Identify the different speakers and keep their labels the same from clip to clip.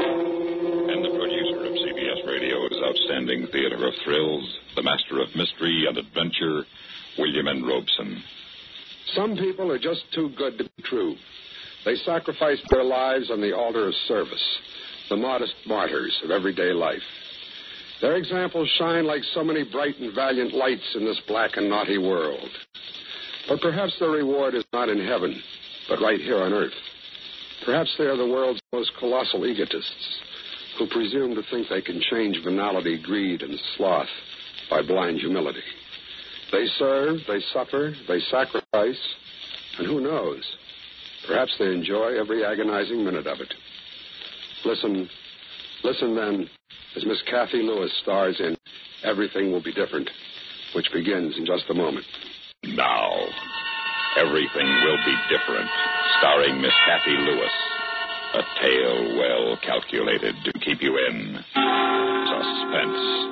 Speaker 1: And the producer of CBS Radio's outstanding theater of thrills, the master of mystery and adventure, William N. Robson.
Speaker 2: Some people are just too good to be true. They sacrifice their lives on the altar of service, the modest martyrs of everyday life. Their examples shine like so many bright and valiant lights in this black and naughty world. But perhaps their reward is not in heaven, but right here on earth. Perhaps they are the world's most colossal egotists who presume to think they can change venality, greed, and sloth by blind humility. They serve, they suffer, they sacrifice, and who knows? Perhaps they enjoy every agonizing minute of it. Listen, listen then, as Miss Cathy Lewis stars in Everything Will Be Different, which begins in just a moment.
Speaker 1: Now, everything will be different. Starring Miss Cathy Lewis. A tale well calculated to keep you in suspense.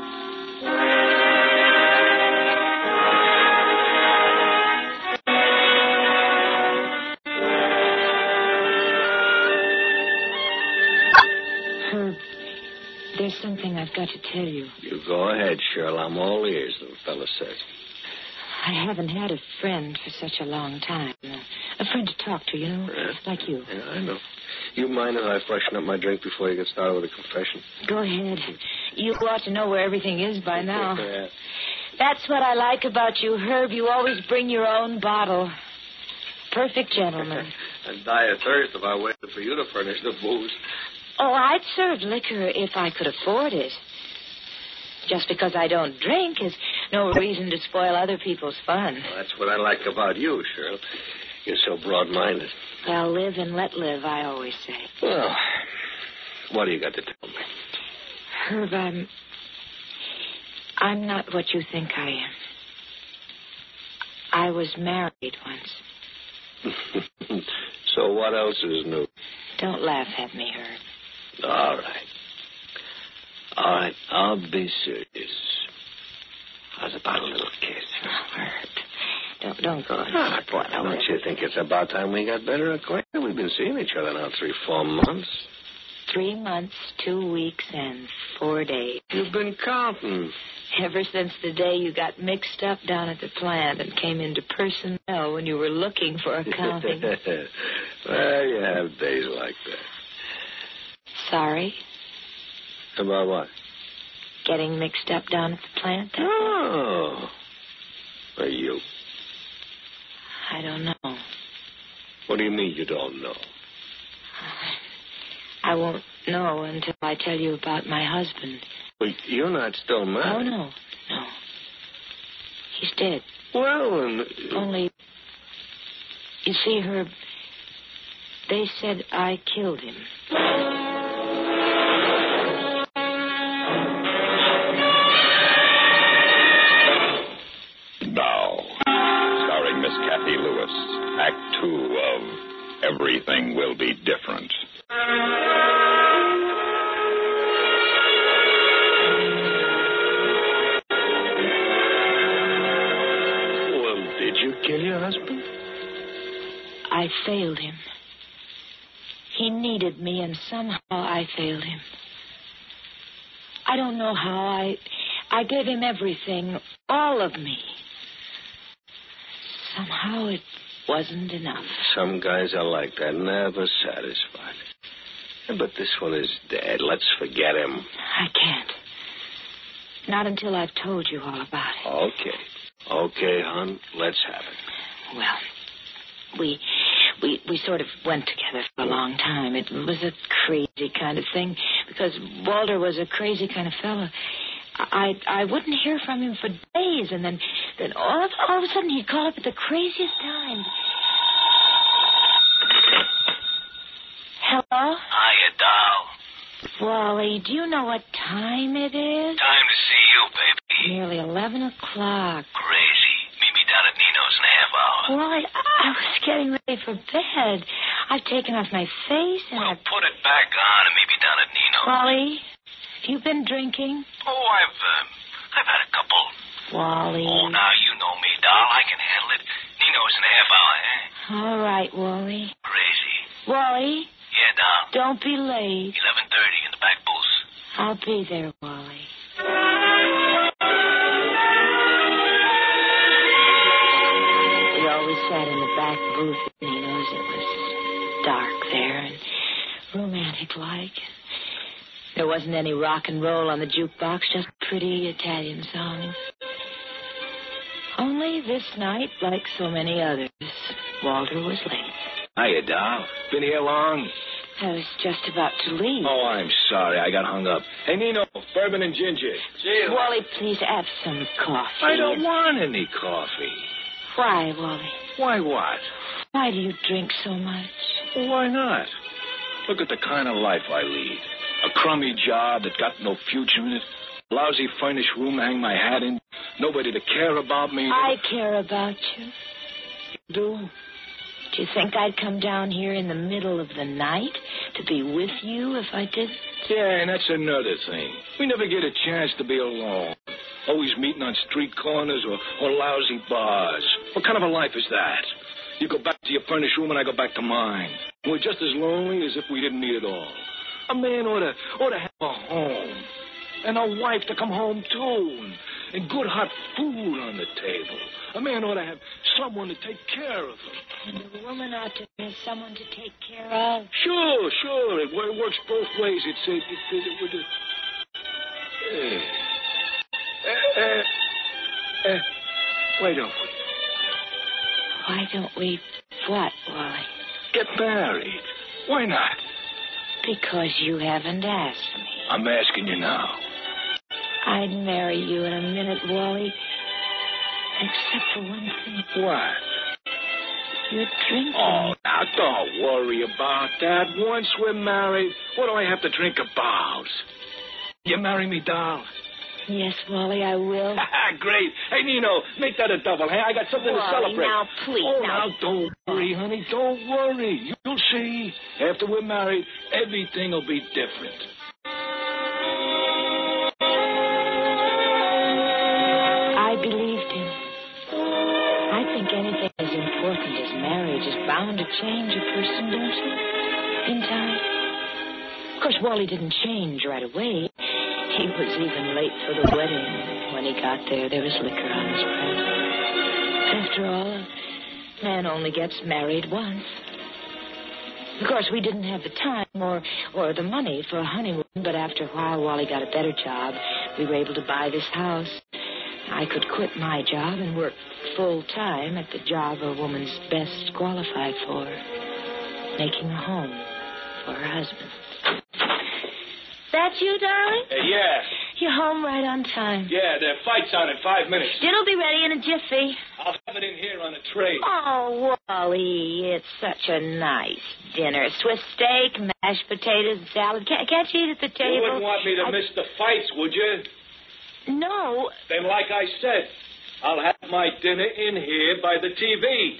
Speaker 3: Herb, there's something I've got to tell you.
Speaker 4: You go ahead, Cheryl. I'm all ears, the fella says.
Speaker 3: I haven't had a friend for such a long time. A friend to talk to, you know,
Speaker 4: Yeah.
Speaker 3: like you.
Speaker 4: Yeah, I know. You mind if I freshen up my drink before you get started with a confession?
Speaker 3: Go ahead. You ought to know where everything is by now.
Speaker 4: Yeah.
Speaker 3: That's what I like about you, Herb. You always bring your own bottle. Perfect gentleman.
Speaker 4: I'd die of thirst if I waited for you to furnish the booze.
Speaker 3: Oh, I'd serve liquor if I could afford it. Just because I don't drink is no reason to spoil other people's fun.
Speaker 4: Well, that's what I like about you, Cheryl. You're so broad-minded.
Speaker 3: Well, live and let live, I always say.
Speaker 4: Well, what do you got to tell me?
Speaker 3: Herb, I'm. I'm not what you think I am. I was married once.
Speaker 4: so what else is new?
Speaker 3: Don't laugh at me, Herb.
Speaker 4: All right. All right, I'll be serious. How's about a little kiss?
Speaker 3: Herb, don't don't go.
Speaker 4: Ah, boy, don't you think it's about time we got better acquainted? We've been seeing each other now three, four months.
Speaker 3: Three months, two weeks, and four days.
Speaker 4: You've been counting.
Speaker 3: Ever since the day you got mixed up down at the plant and came into personnel when you were looking for accounting.
Speaker 4: well, you have days like that.
Speaker 3: Sorry,
Speaker 4: About what?
Speaker 3: getting mixed up down at the plant.
Speaker 4: Oh. Are you?
Speaker 3: I don't know.
Speaker 4: What do you mean you don't know?
Speaker 3: I won't know until I tell you about my husband.
Speaker 4: Well, you're not still
Speaker 3: mad.
Speaker 4: Oh
Speaker 3: no, no. He's dead.
Speaker 4: Well, and...
Speaker 3: Only, you see, Herb, they said I killed him. Oh. Me, and somehow I failed him. I don't know how. I, I gave him everything, all of me. Somehow it wasn't enough.
Speaker 4: Some guys are like that, never satisfied. But this one is dead. Let's forget him.
Speaker 3: I can't. Not until I've told you all about it.
Speaker 4: Okay. Okay, hon. Let's have it.
Speaker 3: Well, we we we sort of went together for a long time. It was a crazy kind of thing because Walter was a crazy kind of fellow. I I wouldn't hear from him for days, and then then all of, all of a sudden he'd call up at the craziest times. Hello.
Speaker 4: Hiya, doll.
Speaker 3: Wally, do you know what time it is?
Speaker 4: Time to see you, baby.
Speaker 3: Nearly eleven o'clock.
Speaker 4: Crazy. Meet me down at Nino's in a half hour.
Speaker 3: Wally, I was getting for bed. I've taken off my face and
Speaker 4: Well,
Speaker 3: I've...
Speaker 4: put it back on and me down at Nino's.
Speaker 3: Wally, you've been drinking?
Speaker 4: Oh, I've, um, I've had a couple.
Speaker 3: Wally.
Speaker 4: Oh, now you know me, doll. I can handle it. Nino's in a half hour, eh?
Speaker 3: All right, Wally.
Speaker 4: Crazy.
Speaker 3: Wally,
Speaker 4: Yeah, doll.
Speaker 3: don't be late.
Speaker 4: 11.30 in the back booth.
Speaker 3: I'll be there, in the back booth at Nino's. It was dark there and romantic like. There wasn't any rock and roll on the jukebox, just pretty Italian songs. Only this night, like so many others, Walter was late.
Speaker 5: Hiya, doll. Been here long?
Speaker 3: I was just about to leave.
Speaker 5: Oh, I'm sorry. I got hung up. Hey, Nino, bourbon and ginger. Cheers.
Speaker 3: Wally, please have some coffee.
Speaker 5: I don't want any coffee.
Speaker 3: Why, Wally?
Speaker 5: Why what?
Speaker 3: Why do you drink so much?
Speaker 5: Well, why not? Look at the kind of life I lead. A crummy job that got no future in it. Lousy furnished room to hang my hat in. Nobody to care about me.
Speaker 3: I care about you.
Speaker 5: do.
Speaker 3: Do you think I'd come down here in the middle of the night to be with you if I did?
Speaker 5: Yeah, and that's another thing. We never get a chance to be alone. Always meeting on street corners or, or lousy bars. What kind of a life is that? You go back to your furnished room and I go back to mine. We're just as lonely as if we didn't need it all. A man ought to, ought to have a home. And a wife to come home to. And, good hot food on the table. A man ought to have someone to take care of him.
Speaker 3: And the woman ought to have someone to take care of.
Speaker 5: Sure, sure. It, wo- works both ways. It's it, it, it, it would. Eh. Uh, uh, uh, why don't we
Speaker 3: Why don't we what, Wally?
Speaker 5: get married? Why not?
Speaker 3: Because you haven't asked me.
Speaker 5: I'm asking you now.
Speaker 3: I'd marry you in a minute, Wally. Except for one thing.
Speaker 5: What?
Speaker 3: You're drinking.
Speaker 5: Oh, now don't worry about that. Once we're married, what do I have to drink about? You marry me, doll?
Speaker 3: Yes, Wally, I will.
Speaker 5: Great. Hey, Nino, make that a double, hey? I got something to celebrate.
Speaker 3: now, please,
Speaker 5: Oh,
Speaker 3: now.
Speaker 5: now, don't worry, honey. Don't worry. You'll see. After we're married, everything will be different.
Speaker 3: I believed him. I think anything as important as marriage is bound to change a person, don't you? In time. Of course, Wally didn't change right away. He was even late for the wedding. When he got there, there was liquor on his breath. After all, a man only gets married once. Of course, we didn't have the time or, or the money for a honeymoon, but after a while, Wally got a better job. We were able to buy this house. I could quit my job and work full time at the job a woman's best qualified for making a home for her husband. That you, darling?
Speaker 5: Uh, yeah,
Speaker 3: You're home right on time.
Speaker 5: yeah, the fight's on in five minutes.
Speaker 3: Dinner'll be ready in a jiffy.
Speaker 5: I'll have it in here on a tray.
Speaker 3: Oh, Wally, it's such a nice dinner. Swiss steak, mashed potatoes, salad. Can't, can't you eat at the table?
Speaker 5: You wouldn't want me to
Speaker 3: I-
Speaker 5: miss the fights, would you?
Speaker 3: No.
Speaker 5: Then, like I said, I'll have my dinner in here by the TV.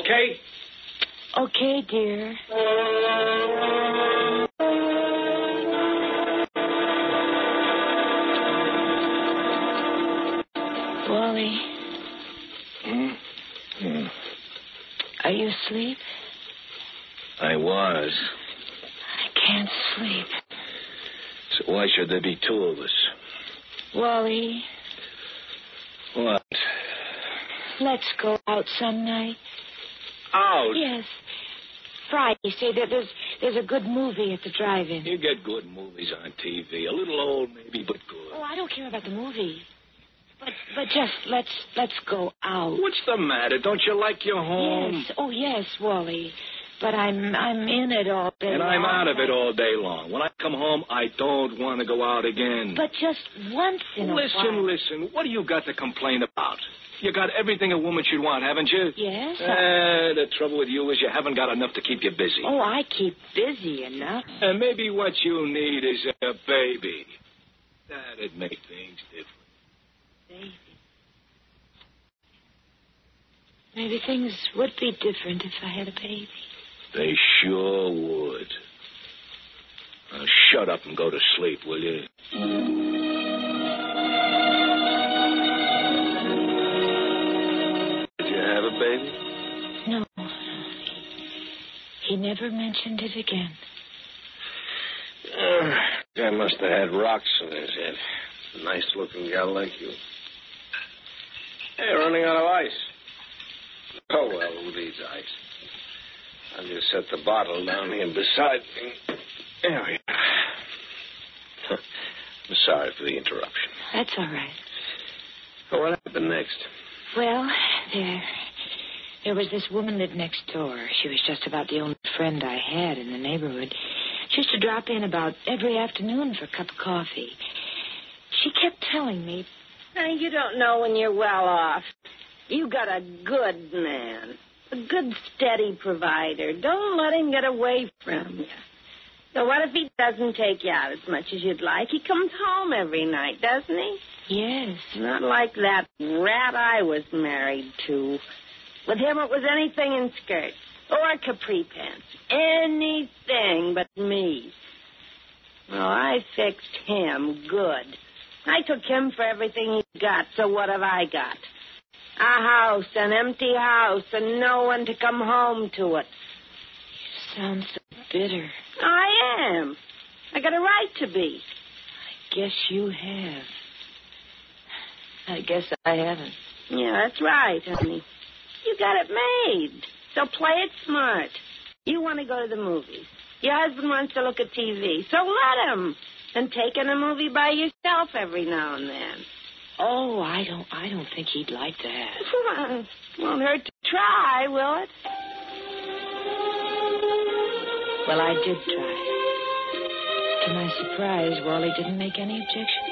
Speaker 5: Okay?
Speaker 3: Okay, dear. Asleep?
Speaker 5: I was.
Speaker 3: I can't sleep.
Speaker 5: So why should there be two of us?
Speaker 3: Wally,
Speaker 5: What?
Speaker 3: let's go out some night.
Speaker 5: Out?
Speaker 3: Yes. Friday. Say that there's there's a good movie at the drive-in.
Speaker 5: You get good movies on TV. A little old, maybe, but good.
Speaker 3: Oh, I don't care about the movie. But but just let's let's go out.
Speaker 5: What's the matter? Don't you like your home?
Speaker 3: Yes. Oh yes, Wally. But I'm I'm in it all day.
Speaker 5: And I'm
Speaker 3: long.
Speaker 5: out of it all day long. When I come home, I don't want to go out again.
Speaker 3: But just once in a
Speaker 5: listen,
Speaker 3: while.
Speaker 5: listen. What do you got to complain about? You got everything a woman should want, haven't you?
Speaker 3: Yes. I-
Speaker 5: Eh, the trouble with you is you haven't got enough to keep you busy.
Speaker 3: Oh, I keep busy enough.
Speaker 5: And maybe what you need is a baby. That'd make things different.
Speaker 3: Baby. Maybe things would be different if I had a baby.
Speaker 5: They sure would. Now shut up and go to sleep, will you? Did you have a baby?
Speaker 3: No. He, never mentioned it again.
Speaker 4: Uh, guy must have had rocks in his head. Nice looking gal like you. Hey, running out of ice. Oh, well, who needs ice? I'll just set the bottle down here beside me. There we are. I'm sorry for the interruption.
Speaker 3: That's all right.
Speaker 4: So what happened next?
Speaker 3: Well, there. There was this woman lived next door. She was just about the only friend I had in the neighborhood. She used to drop in about every afternoon for a cup of coffee. She kept telling me,
Speaker 6: Now, you don't know when you're well off. You got a good man, a good, steady provider. Don't let him get away from you. So what if he doesn't take you out as much as you'd like? He comes home every night, doesn't he?
Speaker 3: Yes.
Speaker 6: Not like that rat I was married to. With him, it was anything in skirts or capri pants. Anything but me. Well, I fixed him good. I took him for everything he got, so what have I got? A house, an empty house, and no one to come home to it.
Speaker 3: You sound so bitter.
Speaker 6: I am. I got a right to be.
Speaker 3: I guess you have. I guess I haven't.
Speaker 6: Yeah, that's right, honey. You got it made. So play it smart. You want to go to the movies. Your husband wants to look at TV. So let him. And take in a movie by yourself every now and then.
Speaker 3: Oh, I don't. I don't think he'd like that.
Speaker 6: Won't hurt to try, will it?
Speaker 3: Well, I did try. To my surprise, Wally didn't make any objection.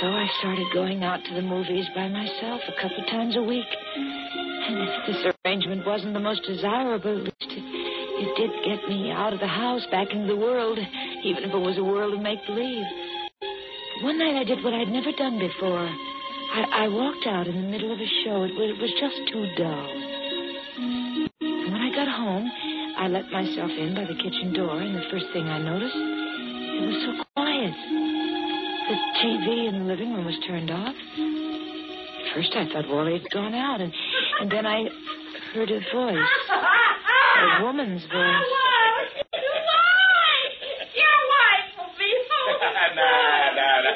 Speaker 3: So I started going out to the movies by myself a couple times a week. And if this arrangement wasn't the most desirable, at least it, it did get me out of the house, back into the world, even if it was a world of make-believe. One night I did what I'd never done before. I, I walked out in the middle of a show. It was, it was just too dull. And when I got home, I let myself in by the kitchen door, and the first thing I noticed, it was so quiet. The TV in the living room was turned off. At first I thought Wally had gone out, and, and then I heard a voice. A woman's voice.
Speaker 6: Your wife will be home.
Speaker 5: nah, nah, nah.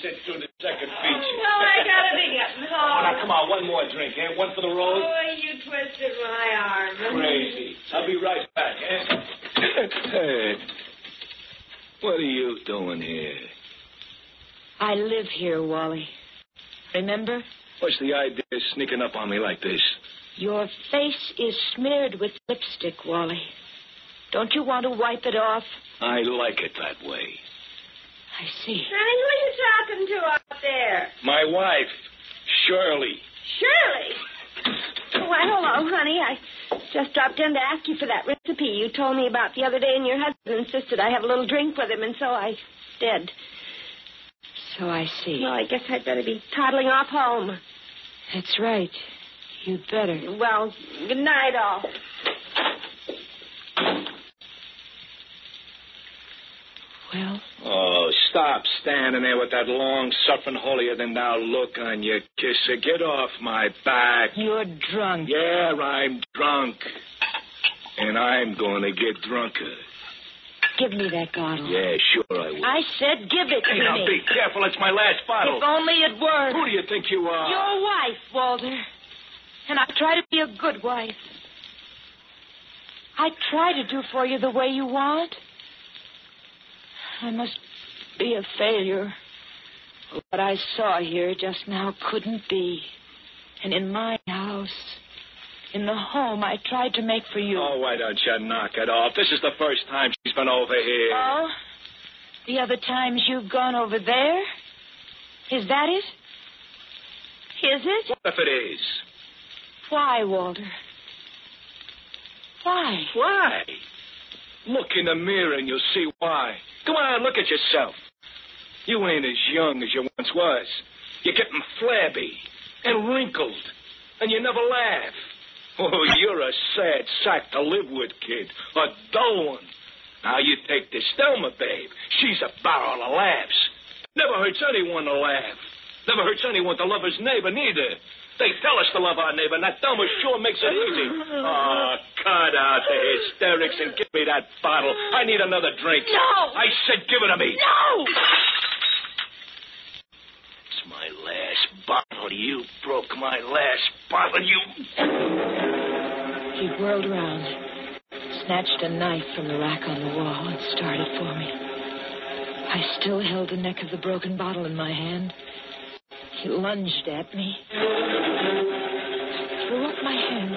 Speaker 5: She always sits through the second feature.
Speaker 6: No, I gotta be getting
Speaker 5: Oh,
Speaker 6: home.
Speaker 5: now, come on, one more drink, eh? One for the road.
Speaker 6: Oh, you twisted my arm.
Speaker 5: Crazy. I'll be right back, eh? Hey, what are you doing here?
Speaker 3: I live here, Wally. Remember?
Speaker 5: What's the idea of sneaking up on me like this?
Speaker 3: Your face is smeared with lipstick, Wally. Don't you want to wipe it off?
Speaker 5: I like it that way.
Speaker 3: I see.
Speaker 6: Honey, who are you talking to out there?
Speaker 5: My wife, Shirley.
Speaker 6: Shirley. Why, hello, honey. I just dropped in to ask you for that recipe you told me about the other day, and your husband insisted I have a little drink with him, and so I did.
Speaker 3: So I see.
Speaker 6: Well, I guess I'd better be toddling off home.
Speaker 3: That's right. You'd better.
Speaker 6: Well, good night, all.
Speaker 3: Well,
Speaker 5: Oh, stop standing there with that long, suffering, holier-than-thou look on your kisser. Get off my back.
Speaker 3: you're drunk.
Speaker 5: Yeah, I'm drunk. And I'm going to get drunker.
Speaker 3: Give me that bottle.
Speaker 5: Yeah, sure I will.
Speaker 3: I said give it
Speaker 5: Hey,
Speaker 3: to
Speaker 5: now,
Speaker 3: me.
Speaker 5: be careful. It's my last bottle.
Speaker 3: If only it were.
Speaker 5: Who do you think you are?
Speaker 3: Your wife, Walter. And I try to be a good wife. I try to do for you the way you want. I must be a failure. What I saw here just now couldn't be. And in my house, in the home I tried to make for you.
Speaker 5: Oh, why don't you knock it off? This is the first time she's been over here.
Speaker 3: Oh? The other times you've gone over there? Is that it?
Speaker 6: Is it?
Speaker 5: What if it is?
Speaker 3: Why, Walter? Why?
Speaker 5: Why? Look in the mirror and you'll see why. Come on, look at yourself. You ain't as young as you once was. You're getting flabby and wrinkled, and you never laugh. Oh, you're a sad sack to live with, kid. A dull one. Now you take this Thelma, babe. She's a barrel of laughs. Never hurts anyone to laugh. Never hurts anyone to love his neighbor, neither. They tell us to love our neighbor, and that Thelma sure makes it easy. Oh, cut out the hysterics and give me that bottle. I need another drink.
Speaker 3: No!
Speaker 5: I said give it to me.
Speaker 3: No!
Speaker 5: It's my last bottle. You broke my last bottle. You.
Speaker 3: He whirled around, snatched a knife from the rack on the wall, and started for me. I still held the neck of the broken bottle in my hand. He lunged at me. I threw up my hand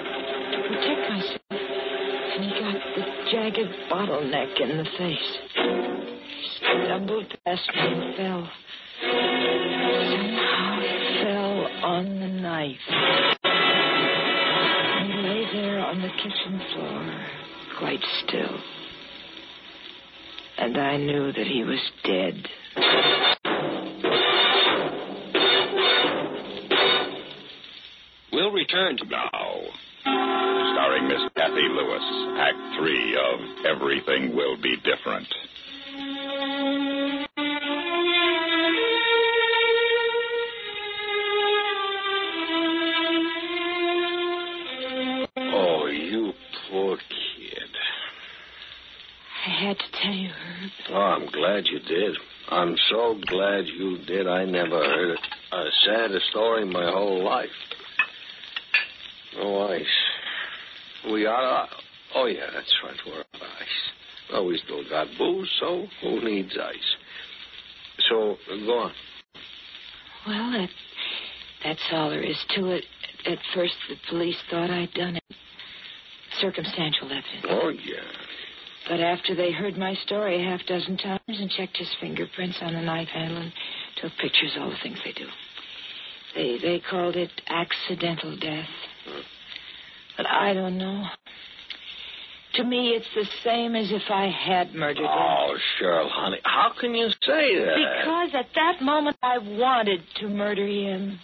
Speaker 3: to protect myself, and he got the jagged bottleneck in the face. He stumbled past me and fell. Somehow fell on the knife. He lay there on the kitchen floor, quite still. And I knew that he was dead.
Speaker 1: We'll return to now. Starring Miss Cathy Lewis, Act Three of Everything Will Be Different.
Speaker 4: Oh, you poor kid.
Speaker 3: I had to tell you, Herb.
Speaker 4: Oh, I'm glad you did. I'm so glad you did. I never heard a sadder story in my whole life. No ice. We are. Uh, oh, yeah, that's right. We're of ice. Well, we still got booze, so who needs ice? So, go on.
Speaker 3: Well, that, that's all there is to it. At first, the police thought I'd done it. Circumstantial evidence.
Speaker 4: Oh, yeah.
Speaker 3: But after they heard my story a half dozen times and checked his fingerprints on the knife handle and took pictures, all the things they do, they they called it accidental death. But I don't know. To me, it's the same as if I had murdered him.
Speaker 4: Oh, Cheryl, honey, how can you say that?
Speaker 3: Because at that moment I wanted to murder him.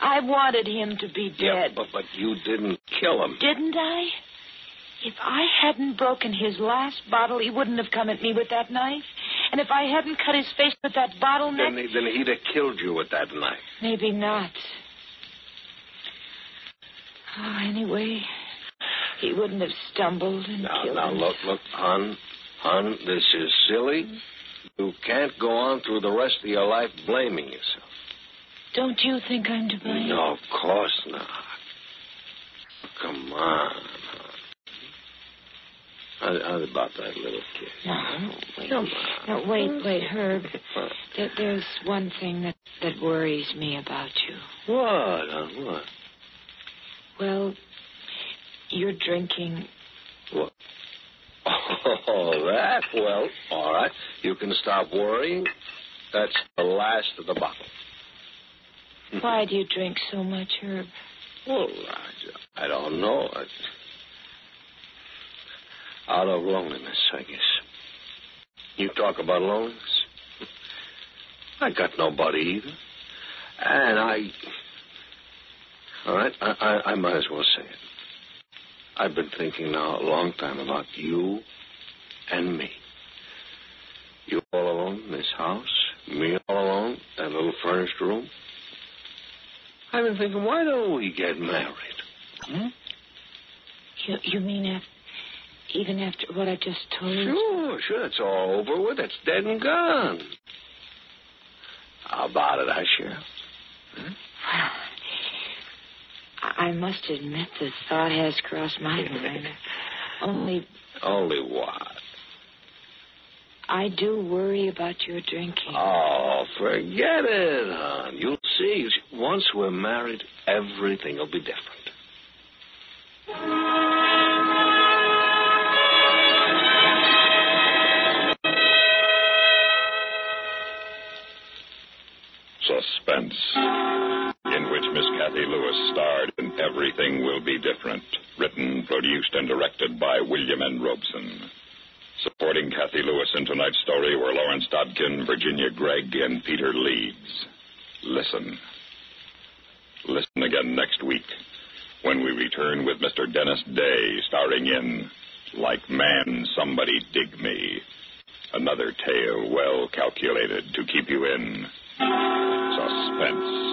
Speaker 3: I wanted him to be dead.
Speaker 4: Yeah, but, but you didn't kill him.
Speaker 3: Didn't I? If I hadn't broken his last bottle, he wouldn't have come at me with that knife. And if I hadn't cut his face with that bottleneck,
Speaker 4: Then, he, then he'd have killed you with that knife.
Speaker 3: maybe not. Oh, anyway, he wouldn't have stumbled and
Speaker 4: Now,
Speaker 3: killed
Speaker 4: now,
Speaker 3: him.
Speaker 4: look, look, hon, hon, this is silly. You can't go on through the rest of your life blaming yourself.
Speaker 3: Don't you think I'm to blame?
Speaker 4: No, of course not. Come on. Hon. How, how about that little kid?
Speaker 3: No, wait.
Speaker 4: Come on.
Speaker 3: No, wait, wait, Herb. There, there's one thing that, that worries me about you.
Speaker 4: What? hon, What?
Speaker 3: Well, you're drinking.
Speaker 4: What? Oh, that? Well, all right. You can stop worrying. That's the last of the bottle.
Speaker 3: Why do you drink so much, Herb?
Speaker 4: Well, I, I don't know. I, out of loneliness, I guess. You talk about loneliness. I got nobody either. And I. All right, I, I, I might as well say it. I've been thinking now a long time about you and me. You all alone in this house, me all alone, in that little furnished room. I've been thinking, why don't we get married? Hmm?
Speaker 3: You, you mean af- even after what I just told you?
Speaker 4: Sure, sure. It's all over with. It's dead and gone. How about it, I share? Hmm?
Speaker 3: I I must admit the thought has crossed my mind. Only
Speaker 4: Only what?
Speaker 3: I do worry about your drinking.
Speaker 4: Oh, forget it, hon. You'll see. Once we're married, everything will be different.
Speaker 1: Suspense, in which Miss Cathy Lewis starred in Everything Will Be Different, written, produced, and directed by William N. Robson. Supporting Cathy Lewis in tonight's story were Lawrence Dobkin, Virginia Gregg, and Peter Leeds. Listen. Listen again next week when we return with Mr. Dennis Day starring in Like Man, Somebody Dig Me. Another tale well calculated to keep you in suspense.